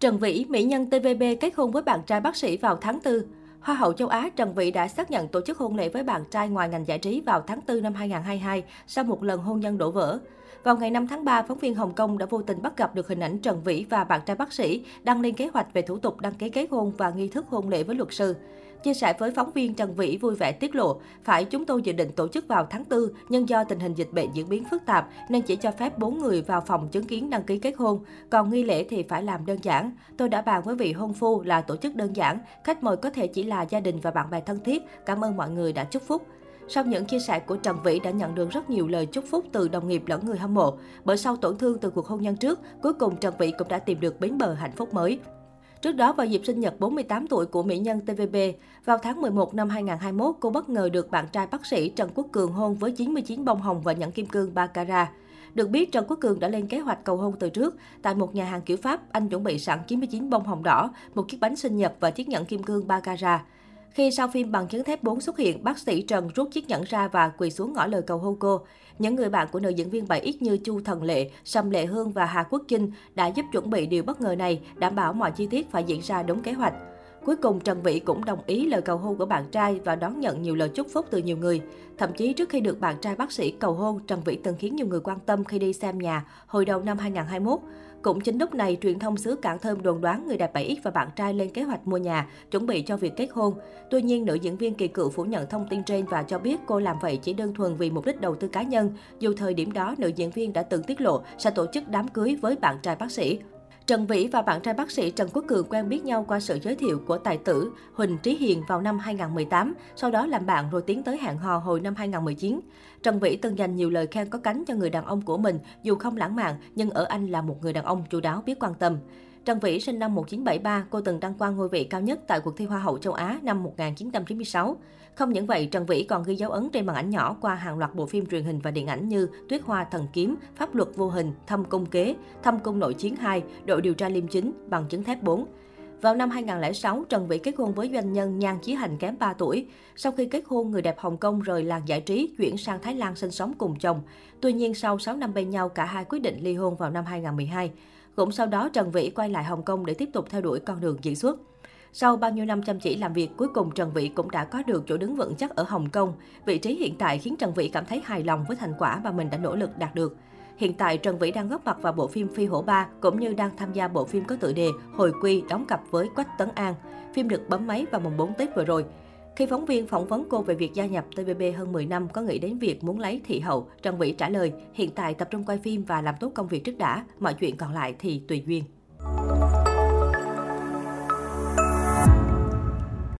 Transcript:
Trần Vĩ, mỹ nhân TVB kết hôn với bạn trai bác sĩ vào tháng 4. Hoa hậu châu Á Trần Vĩ đã xác nhận tổ chức hôn lễ với bạn trai ngoài ngành giải trí vào tháng 4 năm 2022 sau một lần hôn nhân đổ vỡ. Vào ngày 5 tháng 3, phóng viên Hồng Kông đã vô tình bắt gặp được hình ảnh Trần Vĩ và bạn trai bác sĩ đăng lên kế hoạch về thủ tục đăng ký kết hôn và nghi thức hôn lễ với luật sư. Chia sẻ với phóng viên Trần Vĩ vui vẻ tiết lộ, phải chúng tôi dự định tổ chức vào tháng 4, nhưng do tình hình dịch bệnh diễn biến phức tạp nên chỉ cho phép 4 người vào phòng chứng kiến đăng ký kết hôn, còn nghi lễ thì phải làm đơn giản. Tôi đã bàn với vị hôn phu là tổ chức đơn giản, khách mời có thể chỉ là gia đình và bạn bè thân thiết. Cảm ơn mọi người đã chúc phúc. Sau những chia sẻ của Trần Vĩ đã nhận được rất nhiều lời chúc phúc từ đồng nghiệp lẫn người hâm mộ. Bởi sau tổn thương từ cuộc hôn nhân trước, cuối cùng Trần Vĩ cũng đã tìm được bến bờ hạnh phúc mới. Trước đó, vào dịp sinh nhật 48 tuổi của mỹ nhân TVB, vào tháng 11 năm 2021, cô bất ngờ được bạn trai bác sĩ Trần Quốc Cường hôn với 99 bông hồng và nhẫn kim cương 3 carat. Được biết, Trần Quốc Cường đã lên kế hoạch cầu hôn từ trước. Tại một nhà hàng kiểu Pháp, anh chuẩn bị sẵn 99 bông hồng đỏ, một chiếc bánh sinh nhật và chiếc nhẫn kim cương 3 carat. Khi sau phim bằng chứng thép 4 xuất hiện, bác sĩ Trần rút chiếc nhẫn ra và quỳ xuống ngỏ lời cầu hôn cô. Những người bạn của nữ diễn viên 7X như Chu Thần Lệ, Sâm Lệ Hương và Hà Quốc Chinh đã giúp chuẩn bị điều bất ngờ này, đảm bảo mọi chi tiết phải diễn ra đúng kế hoạch. Cuối cùng, Trần Vĩ cũng đồng ý lời cầu hôn của bạn trai và đón nhận nhiều lời chúc phúc từ nhiều người. Thậm chí trước khi được bạn trai bác sĩ cầu hôn, Trần Vĩ từng khiến nhiều người quan tâm khi đi xem nhà hồi đầu năm 2021. Cũng chính lúc này, truyền thông xứ Cảng Thơm đồn đoán người đẹp 7X và bạn trai lên kế hoạch mua nhà, chuẩn bị cho việc kết hôn. Tuy nhiên, nữ diễn viên Kỳ Cựu phủ nhận thông tin trên và cho biết cô làm vậy chỉ đơn thuần vì mục đích đầu tư cá nhân. Dù thời điểm đó, nữ diễn viên đã từng tiết lộ sẽ tổ chức đám cưới với bạn trai bác sĩ. Trần Vĩ và bạn trai bác sĩ Trần Quốc Cường quen biết nhau qua sự giới thiệu của tài tử Huỳnh Trí Hiền vào năm 2018, sau đó làm bạn rồi tiến tới hẹn hò hồi năm 2019. Trần Vĩ từng dành nhiều lời khen có cánh cho người đàn ông của mình, dù không lãng mạn, nhưng ở anh là một người đàn ông chu đáo biết quan tâm. Trần Vĩ sinh năm 1973, cô từng đăng quang ngôi vị cao nhất tại cuộc thi Hoa hậu châu Á năm 1996. Không những vậy, Trần Vĩ còn ghi dấu ấn trên màn ảnh nhỏ qua hàng loạt bộ phim truyền hình và điện ảnh như Tuyết Hoa Thần Kiếm, Pháp luật vô hình, Thâm Cung Kế, Thâm Cung Nội Chiến 2, Đội điều tra liêm chính, Bằng chứng thép 4. Vào năm 2006, Trần Vĩ kết hôn với doanh nhân Nhan Chí Hành kém 3 tuổi. Sau khi kết hôn, người đẹp Hồng Kông rời làng giải trí, chuyển sang Thái Lan sinh sống cùng chồng. Tuy nhiên, sau 6 năm bên nhau, cả hai quyết định ly hôn vào năm 2012. Cũng sau đó, Trần Vĩ quay lại Hồng Kông để tiếp tục theo đuổi con đường diễn xuất. Sau bao nhiêu năm chăm chỉ làm việc, cuối cùng Trần Vĩ cũng đã có được chỗ đứng vững chắc ở Hồng Kông. Vị trí hiện tại khiến Trần Vĩ cảm thấy hài lòng với thành quả mà mình đã nỗ lực đạt được. Hiện tại, Trần Vĩ đang góp mặt vào bộ phim Phi Hổ 3, cũng như đang tham gia bộ phim có tựa đề Hồi Quy đóng cặp với Quách Tấn An. Phim được bấm máy vào mùng 4 Tết vừa rồi. Khi phóng viên phỏng vấn cô về việc gia nhập TVB hơn 10 năm có nghĩ đến việc muốn lấy thị hậu, Trần Vĩ trả lời hiện tại tập trung quay phim và làm tốt công việc trước đã, mọi chuyện còn lại thì tùy duyên.